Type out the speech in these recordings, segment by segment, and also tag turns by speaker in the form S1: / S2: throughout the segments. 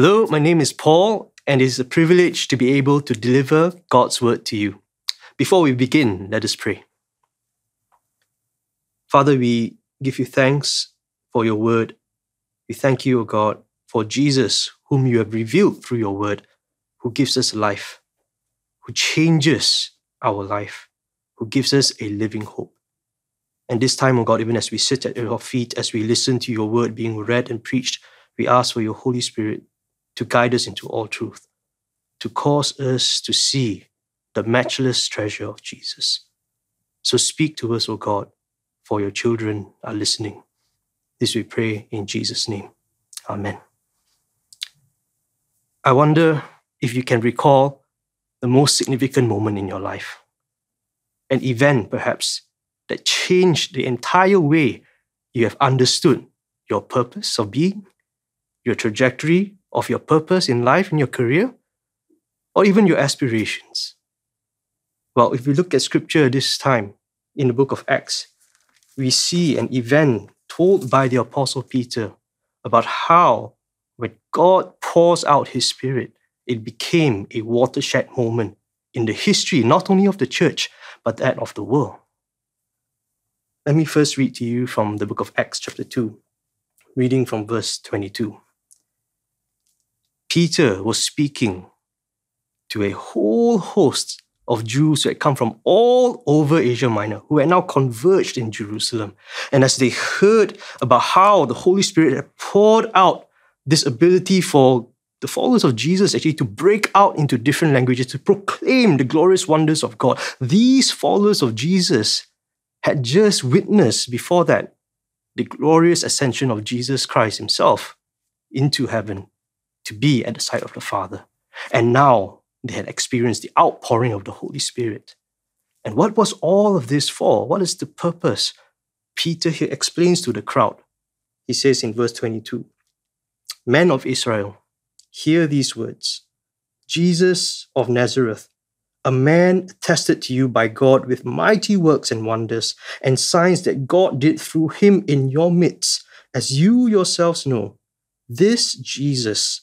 S1: Hello, my name is Paul, and it is a privilege to be able to deliver God's word to you. Before we begin, let us pray. Father, we give you thanks for your word. We thank you, O God, for Jesus, whom you have revealed through your word, who gives us life, who changes our life, who gives us a living hope. And this time, O God, even as we sit at your feet, as we listen to your word being read and preached, we ask for your Holy Spirit to guide us into all truth, to cause us to see the matchless treasure of Jesus. So speak to us, O God, for your children are listening. This we pray in Jesus' name. Amen. I wonder if you can recall the most significant moment in your life, an event perhaps that changed the entire way you have understood your purpose of being, your trajectory of your purpose in life and your career, or even your aspirations? Well, if we look at scripture this time in the book of Acts, we see an event told by the Apostle Peter about how, when God pours out his Spirit, it became a watershed moment in the history not only of the church, but that of the world. Let me first read to you from the book of Acts, chapter 2, reading from verse 22. Peter was speaking to a whole host of Jews who had come from all over Asia Minor, who had now converged in Jerusalem. And as they heard about how the Holy Spirit had poured out this ability for the followers of Jesus actually to break out into different languages, to proclaim the glorious wonders of God, these followers of Jesus had just witnessed before that the glorious ascension of Jesus Christ himself into heaven to be at the side of the Father. And now they had experienced the outpouring of the Holy Spirit. And what was all of this for? What is the purpose? Peter here explains to the crowd. He says in verse 22 Men of Israel, hear these words Jesus of Nazareth, a man attested to you by God with mighty works and wonders and signs that God did through him in your midst, as you yourselves know. This Jesus,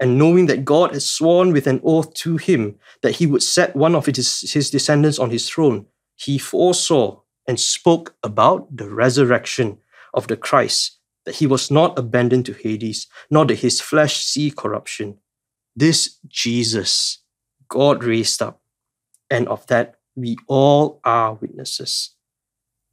S1: and knowing that God had sworn with an oath to him that he would set one of his, his descendants on his throne, he foresaw and spoke about the resurrection of the Christ, that he was not abandoned to Hades, nor did his flesh see corruption. This Jesus God raised up, and of that we all are witnesses.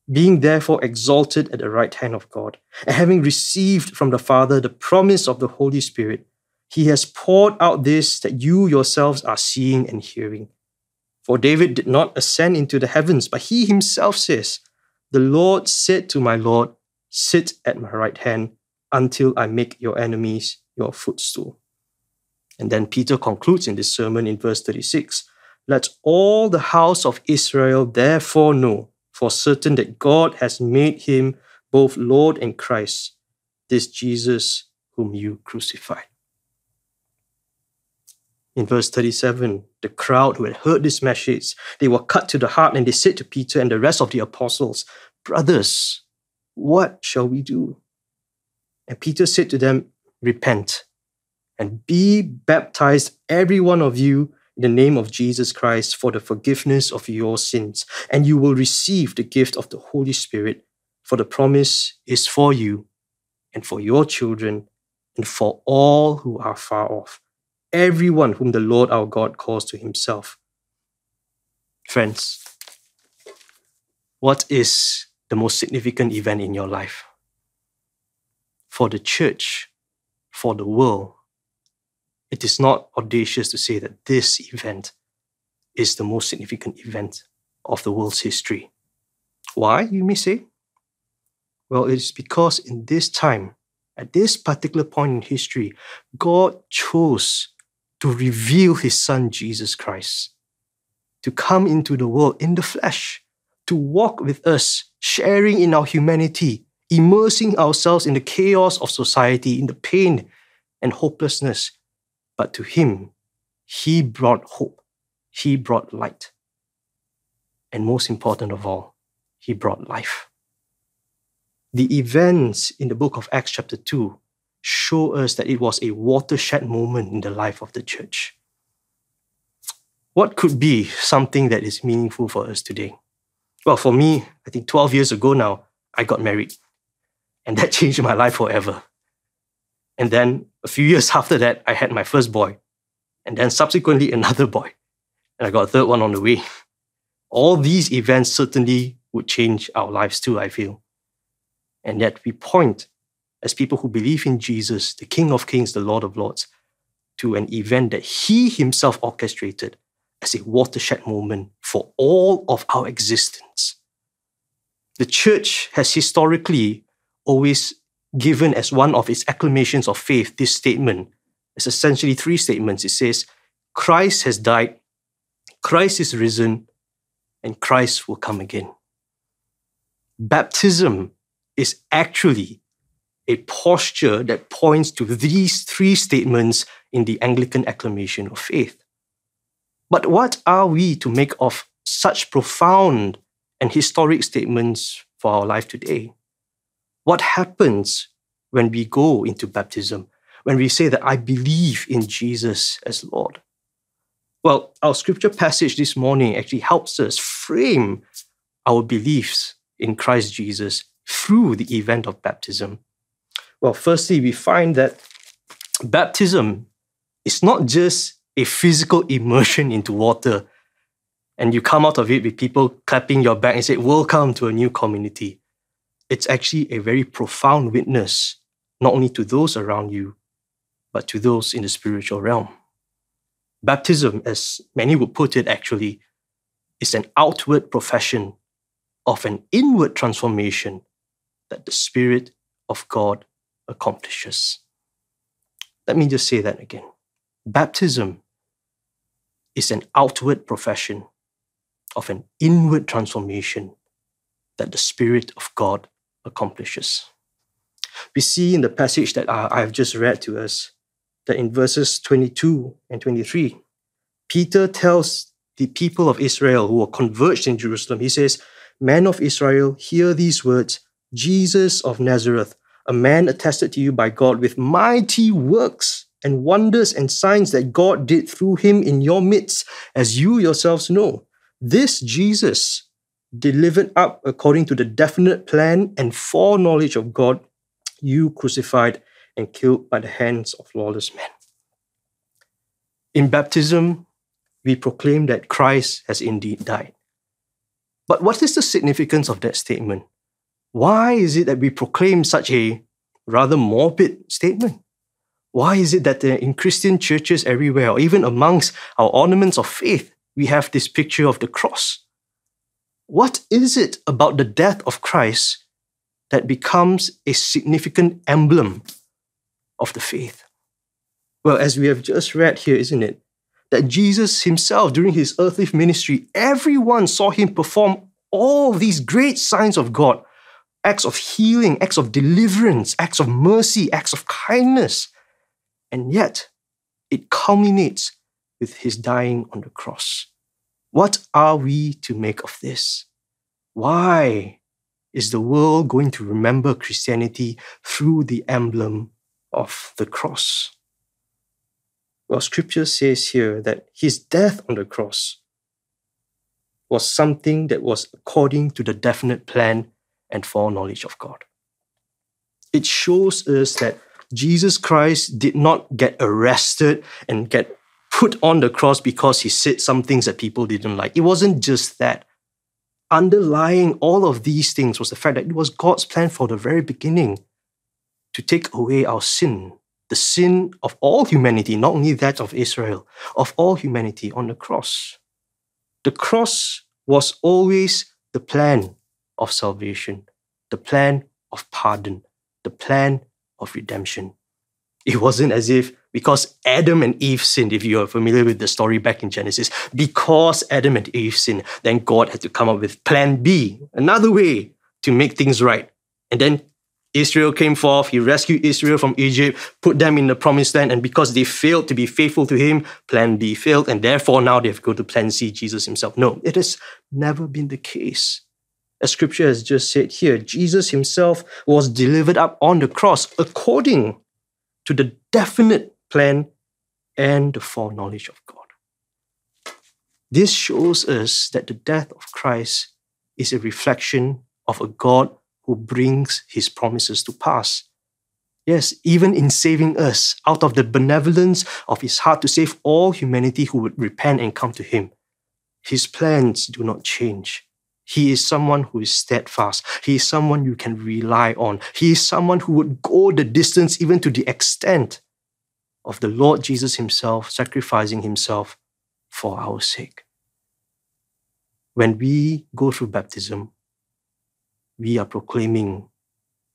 S1: Being therefore exalted at the right hand of God, and having received from the Father the promise of the Holy Spirit, he has poured out this that you yourselves are seeing and hearing. For David did not ascend into the heavens, but he himself says, The Lord said to my Lord, Sit at my right hand until I make your enemies your footstool. And then Peter concludes in this sermon in verse 36 Let all the house of Israel therefore know for certain that God has made him both Lord and Christ, this Jesus whom you crucified. In verse 37, the crowd who had heard this message, they were cut to the heart and they said to Peter and the rest of the apostles, Brothers, what shall we do? And Peter said to them, Repent and be baptized, every one of you, in the name of Jesus Christ for the forgiveness of your sins, and you will receive the gift of the Holy Spirit, for the promise is for you and for your children and for all who are far off everyone whom the Lord our God calls to himself. Friends, what is the most significant event in your life? For the church, for the world, it is not audacious to say that this event is the most significant event of the world's history. Why, you may say? Well, it's because in this time, at this particular point in history, God chose to reveal his son Jesus Christ, to come into the world in the flesh, to walk with us, sharing in our humanity, immersing ourselves in the chaos of society, in the pain and hopelessness. But to him, he brought hope, he brought light. And most important of all, he brought life. The events in the book of Acts, chapter 2, show us that it was a watershed moment in the life of the church. What could be something that is meaningful for us today? Well, for me, I think 12 years ago now, I got married. And that changed my life forever. And then a few years after that, I had my first boy. And then subsequently, another boy. And I got a third one on the way. All these events certainly would change our lives too, I feel. And yet we point as people who believe in Jesus, the King of Kings, the Lord of Lords, to an event that He Himself orchestrated as a watershed moment for all of our existence. The church has historically always given as one of its acclamations of faith this statement. It's essentially three statements. It says, Christ has died, Christ is risen, and Christ will come again. Baptism is actually a posture that points to these three statements in the Anglican acclamation of faith. But what are we to make of such profound and historic statements for our life today? What happens when we go into baptism, when we say that I believe in Jesus as Lord? Well, our scripture passage this morning actually helps us frame our beliefs in Christ Jesus through the event of baptism. Well, firstly, we find that baptism is not just a physical immersion into water and you come out of it with people clapping your back and say, Welcome to a new community. It's actually a very profound witness, not only to those around you, but to those in the spiritual realm. Baptism, as many would put it actually, is an outward profession of an inward transformation that the Spirit of God accomplishes. Let me just say that again. Baptism is an outward profession of an inward transformation that the Spirit of God accomplishes. We see in the passage that I have just read to us that in verses 22 and 23, Peter tells the people of Israel who were converged in Jerusalem, he says, Men of Israel, hear these words Jesus of Nazareth, a man attested to you by God with mighty works and wonders and signs that God did through him in your midst, as you yourselves know. This Jesus, delivered up according to the definite plan and foreknowledge of God, you crucified and killed by the hands of lawless men. In baptism, we proclaim that Christ has indeed died. But what is the significance of that statement? Why is it that we proclaim such a rather morbid statement? Why is it that uh, in Christian churches everywhere, or even amongst our ornaments of faith, we have this picture of the cross? What is it about the death of Christ that becomes a significant emblem of the faith? Well, as we have just read here, isn't it? That Jesus himself, during his earthly ministry, everyone saw him perform all these great signs of God acts of healing, acts of deliverance, acts of mercy, acts of kindness. And yet, it culminates with his dying on the cross. What are we to make of this? Why is the world going to remember Christianity through the emblem of the cross? Well, scripture says here that his death on the cross was something that was according to the definite plan and foreknowledge of God. It shows us that Jesus Christ did not get arrested and get put on the cross because he said some things that people didn't like. It wasn't just that. Underlying all of these things was the fact that it was God's plan for the very beginning to take away our sin, the sin of all humanity, not only that of Israel, of all humanity on the cross. The cross was always the plan of salvation, the plan of pardon, the plan of redemption. It wasn't as if because Adam and Eve sinned, if you are familiar with the story back in Genesis, because Adam and Eve sinned, then God had to come up with plan B, another way to make things right. And then Israel came forth, he rescued Israel from Egypt, put them in the promised land, and because they failed to be faithful to him, plan B failed, and therefore now they have to go to plan C, Jesus himself. No, it has never been the case. As scripture has just said here, Jesus himself was delivered up on the cross according to the definite plan and the foreknowledge of God. This shows us that the death of Christ is a reflection of a God who brings his promises to pass. Yes, even in saving us out of the benevolence of his heart to save all humanity who would repent and come to him, his plans do not change. He is someone who is steadfast. He is someone you can rely on. He is someone who would go the distance, even to the extent of the Lord Jesus Himself sacrificing Himself for our sake. When we go through baptism, we are proclaiming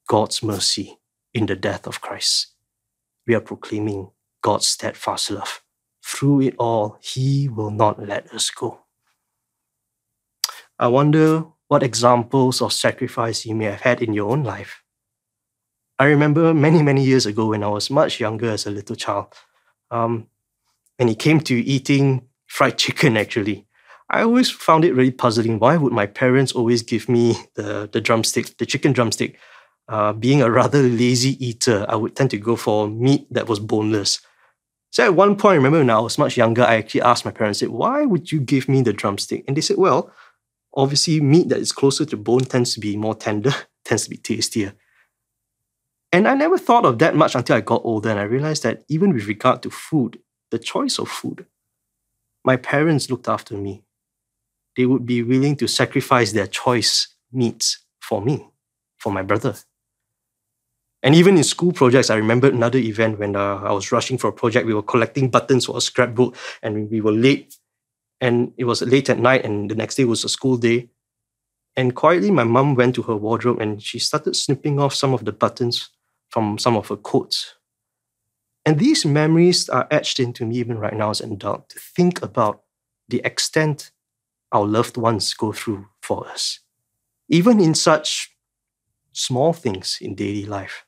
S1: God's mercy in the death of Christ. We are proclaiming God's steadfast love. Through it all, He will not let us go. I wonder what examples of sacrifice you may have had in your own life. I remember many, many years ago when I was much younger as a little child, um, and it came to eating fried chicken actually. I always found it really puzzling. Why would my parents always give me the, the drumstick, the chicken drumstick? Uh, being a rather lazy eater, I would tend to go for meat that was boneless. So at one point, I remember when I was much younger, I actually asked my parents, said, why would you give me the drumstick? And they said, well, obviously meat that is closer to bone tends to be more tender, tends to be tastier. And I never thought of that much until I got older and I realized that even with regard to food, the choice of food, my parents looked after me. They would be willing to sacrifice their choice meats for me, for my brother. And even in school projects, I remember another event when uh, I was rushing for a project. We were collecting buttons for a scrapbook and we were late and it was late at night, and the next day was a school day. And quietly, my mum went to her wardrobe and she started snipping off some of the buttons from some of her coats. And these memories are etched into me even right now as an adult to think about the extent our loved ones go through for us, even in such small things in daily life.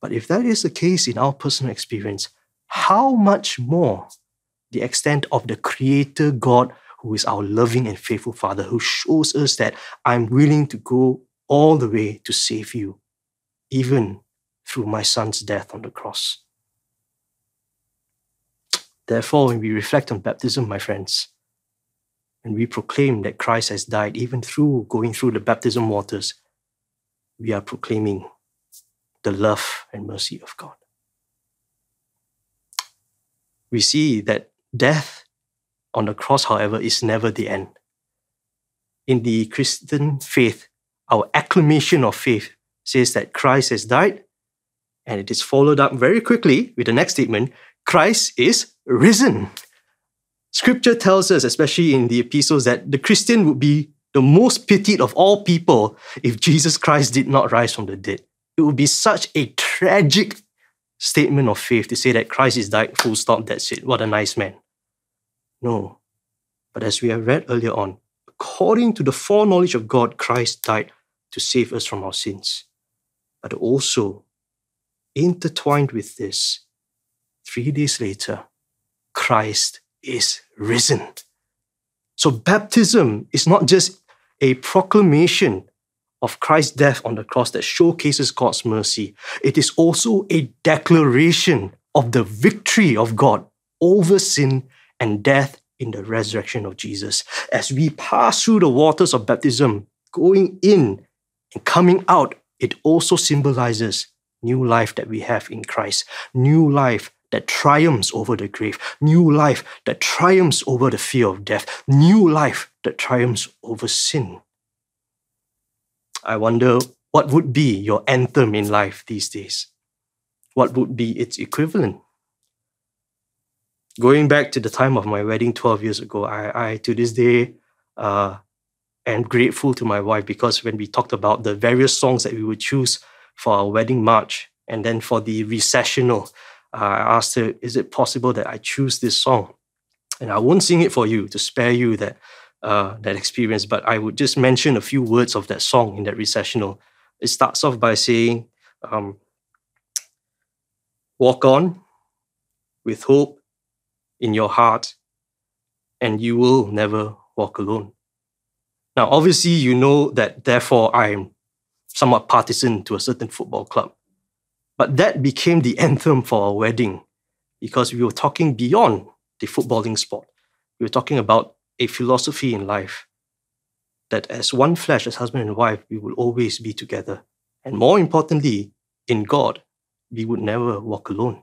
S1: But if that is the case in our personal experience, how much more the extent of the Creator God who is our loving and faithful Father, who shows us that I'm willing to go all the way to save you, even through my Son's death on the cross. Therefore, when we reflect on baptism, my friends, and we proclaim that Christ has died, even through going through the baptism waters, we are proclaiming the love and mercy of God. We see that Death on the cross, however, is never the end. In the Christian faith, our acclamation of faith says that Christ has died, and it is followed up very quickly with the next statement Christ is risen. Scripture tells us, especially in the epistles, that the Christian would be the most pitied of all people if Jesus Christ did not rise from the dead. It would be such a tragic statement of faith to say that Christ is died, full stop, that's it. What a nice man. No. But as we have read earlier on, according to the foreknowledge of God, Christ died to save us from our sins. But also, intertwined with this, three days later, Christ is risen. So, baptism is not just a proclamation of Christ's death on the cross that showcases God's mercy, it is also a declaration of the victory of God over sin and death in the resurrection of Jesus. As we pass through the waters of baptism, going in and coming out, it also symbolizes new life that we have in Christ, new life that triumphs over the grave, new life that triumphs over the fear of death, new life that triumphs over sin. I wonder what would be your anthem in life these days? What would be its equivalent? Going back to the time of my wedding 12 years ago, I, I to this day, uh, am grateful to my wife because when we talked about the various songs that we would choose for our wedding march and then for the recessional, uh, I asked her, Is it possible that I choose this song? And I won't sing it for you to spare you that, uh, that experience, but I would just mention a few words of that song in that recessional. It starts off by saying, um, Walk on with hope in your heart, and you will never walk alone. Now, obviously, you know that therefore I'm somewhat partisan to a certain football club. But that became the anthem for our wedding because we were talking beyond the footballing sport. We were talking about a philosophy in life that as one flesh, as husband and wife, we will always be together. And more importantly, in God, we would never walk alone.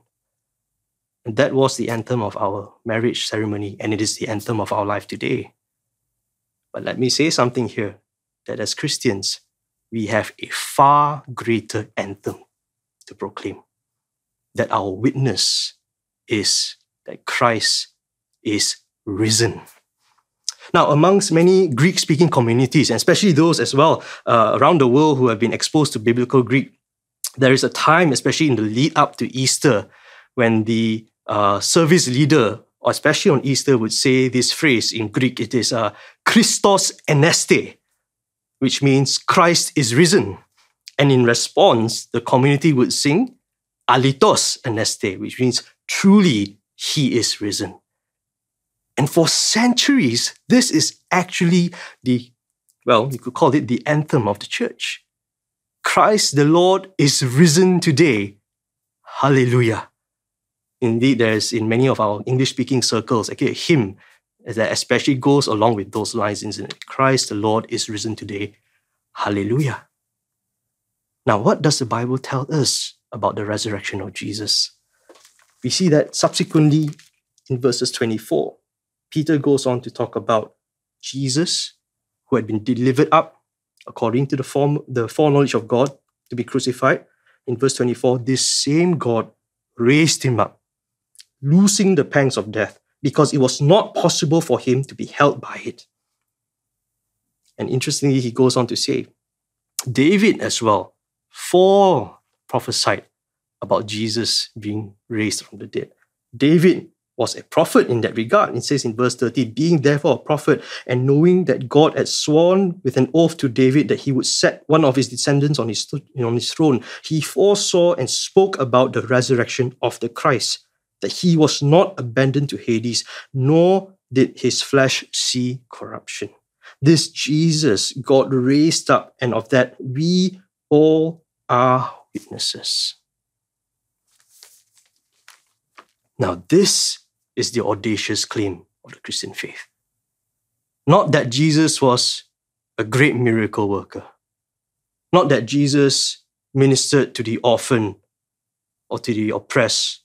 S1: That was the anthem of our marriage ceremony, and it is the anthem of our life today. But let me say something here that as Christians, we have a far greater anthem to proclaim that our witness is that Christ is risen. Now, amongst many Greek speaking communities, and especially those as well uh, around the world who have been exposed to biblical Greek, there is a time, especially in the lead up to Easter, when the uh, service leader, especially on Easter, would say this phrase in Greek. It is uh, Christos anesti, which means Christ is risen. And in response, the community would sing Alithos anesti, which means truly he is risen. And for centuries, this is actually the, well, you could call it the anthem of the church. Christ the Lord is risen today. Hallelujah. Indeed, there's in many of our English speaking circles, a hymn that especially goes along with those lines, isn't it? Christ the Lord is risen today. Hallelujah. Now, what does the Bible tell us about the resurrection of Jesus? We see that subsequently in verses 24, Peter goes on to talk about Jesus, who had been delivered up according to the, form, the foreknowledge of God to be crucified. In verse 24, this same God raised him up, loosing the pangs of death, because it was not possible for him to be held by it. And interestingly, he goes on to say, David as well four prophesied about Jesus being raised from the dead. David was a prophet in that regard. It says in verse 30, being therefore a prophet and knowing that God had sworn with an oath to David that he would set one of his descendants on his, on his throne, he foresaw and spoke about the resurrection of the Christ, that he was not abandoned to Hades, nor did his flesh see corruption. This Jesus God raised up, and of that we all are witnesses. Now, this is the audacious claim of the Christian faith. Not that Jesus was a great miracle worker, not that Jesus ministered to the orphan or to the oppressed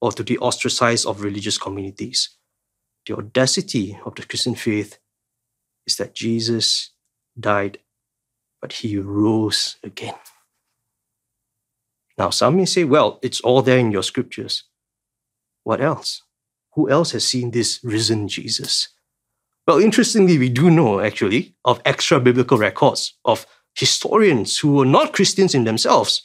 S1: or to the ostracized of religious communities. The audacity of the Christian faith is that Jesus died, but he rose again. Now, some may say, well, it's all there in your scriptures. What else? Who else has seen this risen Jesus? Well, interestingly, we do know actually of extra biblical records of historians who were not Christians in themselves.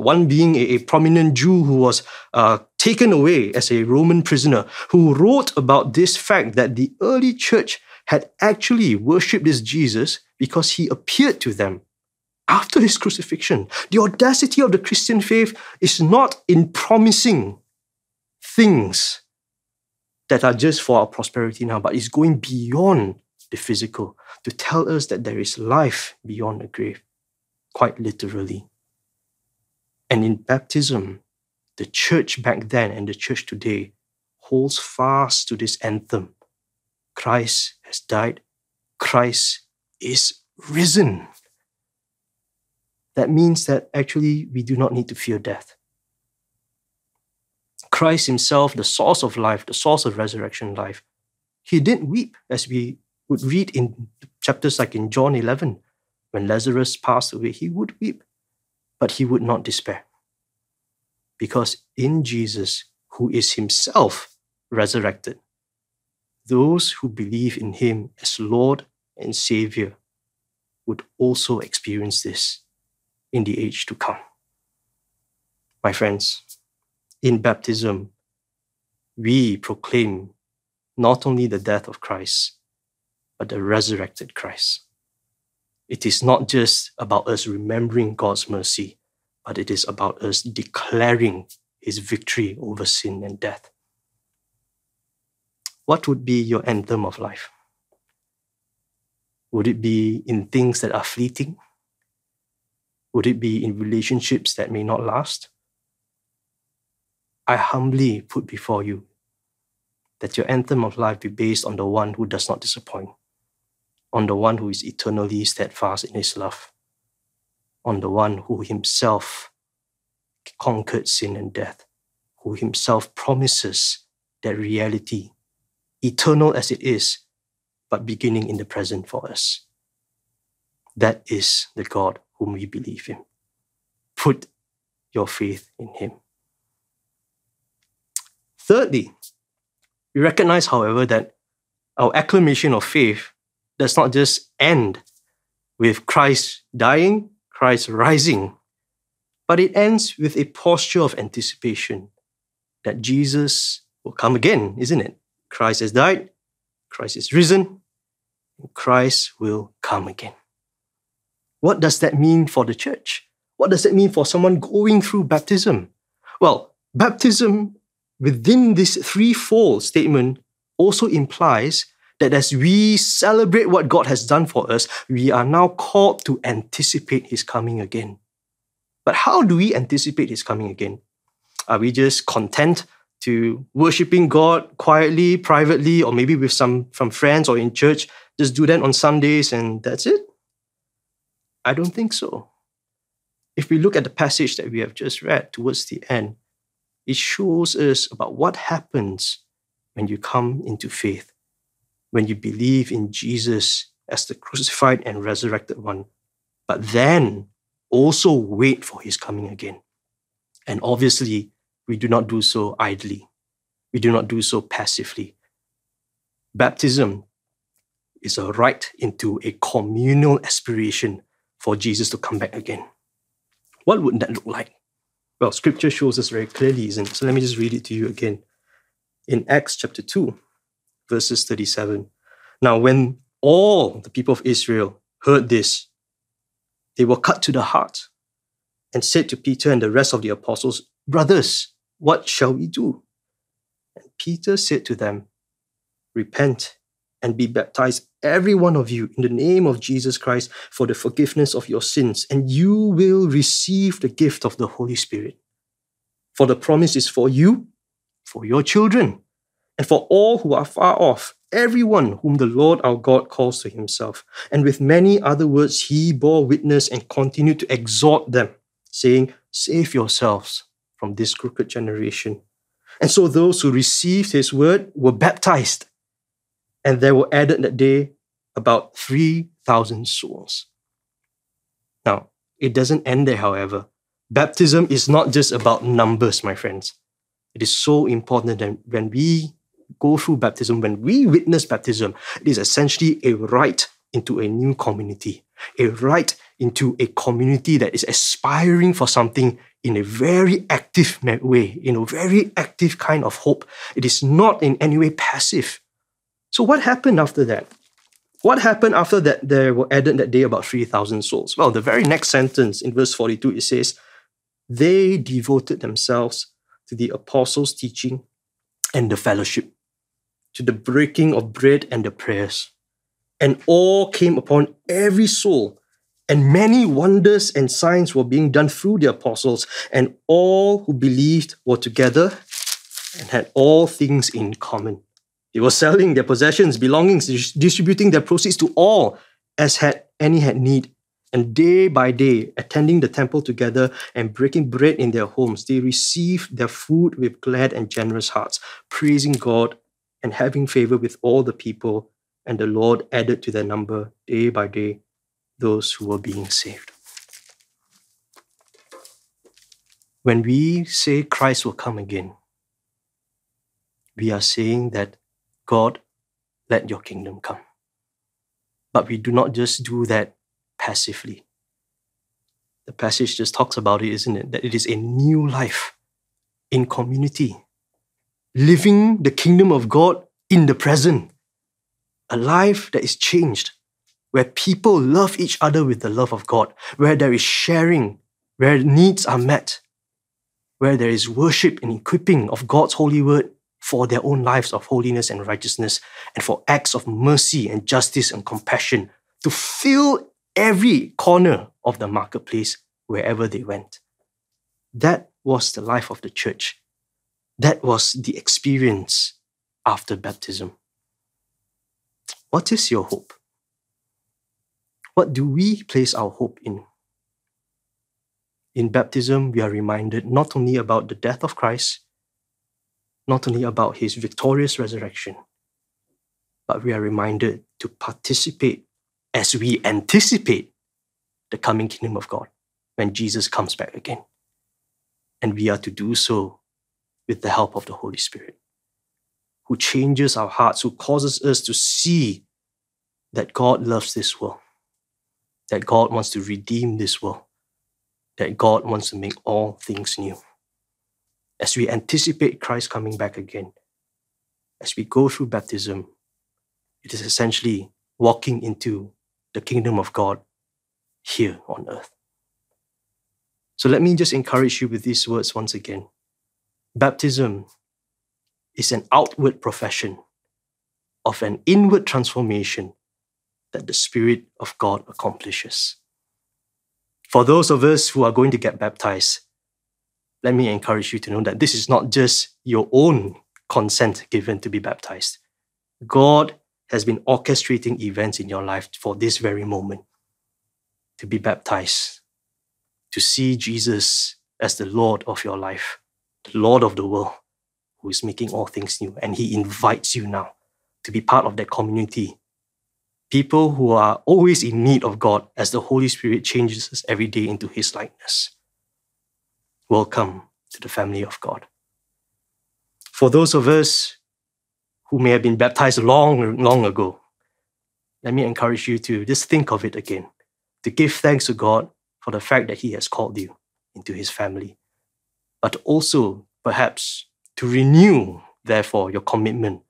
S1: One being a, a prominent Jew who was uh, taken away as a Roman prisoner, who wrote about this fact that the early church had actually worshipped this Jesus because he appeared to them after his crucifixion. The audacity of the Christian faith is not in promising things that are just for our prosperity now, but is going beyond the physical to tell us that there is life beyond the grave, quite literally. And in baptism, the church back then and the church today holds fast to this anthem. Christ has died, Christ is risen. That means that actually we do not need to fear death. Christ Himself, the source of life, the source of resurrection life, He didn't weep, as we would read in chapters like in John 11, when Lazarus passed away, He would weep, but He would not despair. Because in Jesus, who is Himself resurrected, those who believe in Him as Lord and Savior would also experience this in the age to come. My friends, in baptism, we proclaim not only the death of Christ, but the resurrected Christ. It is not just about us remembering God's mercy, but it is about us declaring his victory over sin and death. What would be your anthem of life? Would it be in things that are fleeting? Would it be in relationships that may not last? I humbly put before you that your anthem of life be based on the one who does not disappoint, on the one who is eternally steadfast in his love, on the one who himself conquered sin and death, who himself promises that reality, eternal as it is, but beginning in the present for us. That is the God whom we believe in. Put your faith in him. Thirdly, we recognize, however, that our acclamation of faith does not just end with Christ dying, Christ rising, but it ends with a posture of anticipation that Jesus will come again, isn't it? Christ has died, Christ is risen, Christ will come again. What does that mean for the church? What does that mean for someone going through baptism? Well, baptism within this threefold statement also implies that as we celebrate what God has done for us, we are now called to anticipate His coming again. But how do we anticipate His coming again? Are we just content to worshiping God quietly, privately, or maybe with some from friends or in church? Just do that on Sundays and that's it? I don't think so. If we look at the passage that we have just read towards the end, it shows us about what happens when you come into faith, when you believe in Jesus as the crucified and resurrected one, but then also wait for his coming again. And obviously, we do not do so idly. We do not do so passively. Baptism is a rite into a communal aspiration for Jesus to come back again. What would that look like? Well, scripture shows us very clearly, isn't it? So let me just read it to you again. In Acts chapter 2, verses 37. Now, when all the people of Israel heard this, they were cut to the heart and said to Peter and the rest of the apostles, Brothers, what shall we do? And Peter said to them, Repent and be baptized, every one of you, in the name of Jesus Christ for the forgiveness of your sins, and you will receive the gift of the Holy Spirit. For the promise is for you, for your children, and for all who are far off, everyone whom the Lord our God calls to himself. And with many other words, he bore witness and continued to exhort them, saying, Save yourselves from this crooked generation. And so those who received his word were baptized and there were added that day about 3,000 souls. Now, it doesn't end there, however. Baptism is not just about numbers, my friends. It is so important that when we go through baptism, when we witness baptism, it is essentially a rite into a new community, a rite into a community that is aspiring for something in a very active way, in a very active kind of hope. It is not in any way passive. So what happened after that? What happened after that there were added that day about 3,000 souls? Well, the very next sentence in verse 42, it says, They devoted themselves to the apostles' teaching and the fellowship, to the breaking of bread and the prayers. And awe came upon every soul, and many wonders and signs were being done through the apostles, and all who believed were together and had all things in common they were selling their possessions, belongings, distributing their proceeds to all as had any had need. And day by day, attending the temple together and breaking bread in their homes, they received their food with glad and generous hearts, praising God and having favor with all the people. And the Lord added to their number day by day those who were being saved. When we say Christ will come again, we are saying that God, let your kingdom come. But we do not just do that passively. The passage just talks about it, isn't it? That it is a new life in community, living the kingdom of God in the present, a life that is changed, where people love each other with the love of God, where there is sharing, where needs are met, where there is worship and equipping of God's holy word for their own lives of holiness and righteousness, and for acts of mercy and justice and compassion to fill every corner of the marketplace wherever they went. That was the life of the church. That was the experience after baptism. What is your hope? What do we place our hope in? In baptism, we are reminded not only about the death of Christ, not only about his victorious resurrection, but we are reminded to participate as we anticipate the coming kingdom of God when Jesus comes back again. And we are to do so with the help of the Holy Spirit, who changes our hearts, who causes us to see that God loves this world, that God wants to redeem this world, that God wants to make all things new. As we anticipate Christ coming back again, as we go through baptism, it is essentially walking into the kingdom of God here on earth. So let me just encourage you with these words once again. Baptism is an outward profession of an inward transformation that the Spirit of God accomplishes. For those of us who are going to get baptized, let me encourage you to know that this is not just your own consent given to be baptized. God has been orchestrating events in your life for this very moment to be baptized, to see Jesus as the Lord of your life, Lord of the world, who is making all things new. And He invites you now to be part of that community. People who are always in need of God as the Holy Spirit changes us every day into His likeness. Welcome to the family of God. For those of us who may have been baptized long, long ago, let me encourage you to just think of it again, to give thanks to God for the fact that He has called you into His family, but also perhaps to renew, therefore, your commitment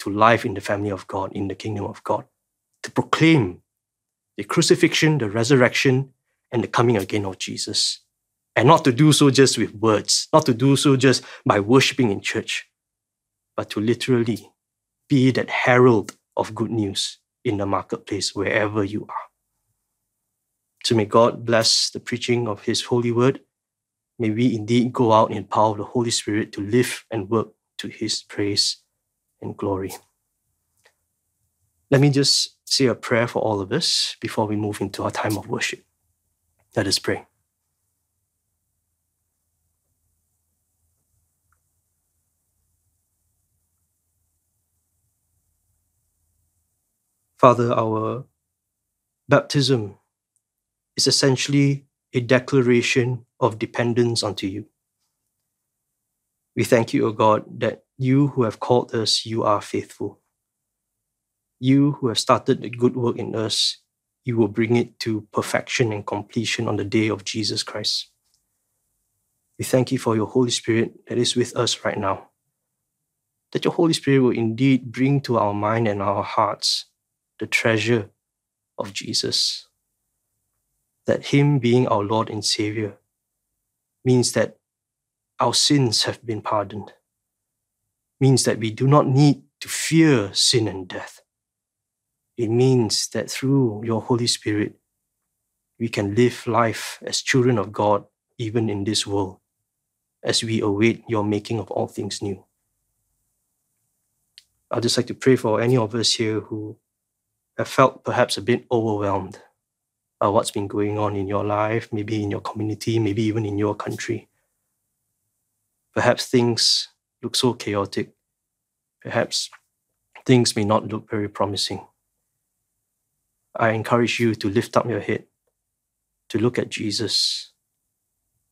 S1: to life in the family of God, in the kingdom of God, to proclaim the crucifixion, the resurrection, and the coming again of Jesus. And not to do so just with words, not to do so just by worshiping in church, but to literally be that herald of good news in the marketplace wherever you are. So may God bless the preaching of His holy word. May we indeed go out in power of the Holy Spirit to live and work to His praise and glory. Let me just say a prayer for all of us before we move into our time of worship. Let us pray. Father, our baptism is essentially a declaration of dependence unto you. We thank you, O God, that you who have called us, you are faithful. You who have started the good work in us, you will bring it to perfection and completion on the day of Jesus Christ. We thank you for your Holy Spirit that is with us right now. That your Holy Spirit will indeed bring to our mind and our hearts the treasure of Jesus. That Him being our Lord and Savior means that our sins have been pardoned, means that we do not need to fear sin and death. It means that through your Holy Spirit, we can live life as children of God even in this world as we await your making of all things new. I'd just like to pray for any of us here who have felt perhaps a bit overwhelmed about what's been going on in your life, maybe in your community, maybe even in your country. Perhaps things look so chaotic. Perhaps things may not look very promising. I encourage you to lift up your head, to look at Jesus.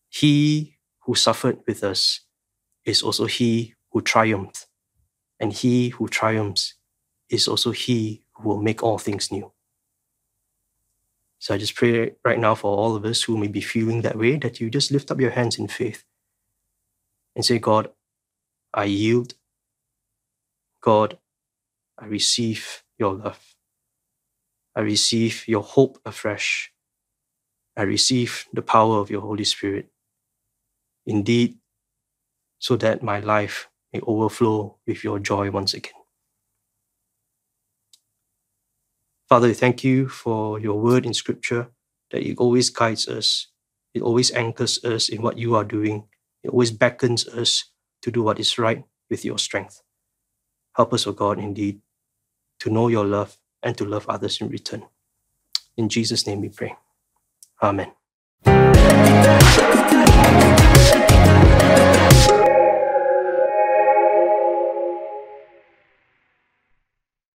S1: He who suffered with us is also he who triumphed, and he who triumphs is also he who will make all things new. So I just pray right now for all of us who may be feeling that way that you just lift up your hands in faith and say, God, I yield. God, I receive your love. I receive your hope afresh. I receive the power of your Holy Spirit. Indeed, so that my life may overflow with your joy once again. Father, we thank you for your word in Scripture that it always guides us, it always anchors us in what you are doing, it always beckons us to do what is right with your strength. Help us, O God, indeed, to know your love and to love others in return. In Jesus' name we pray. Amen.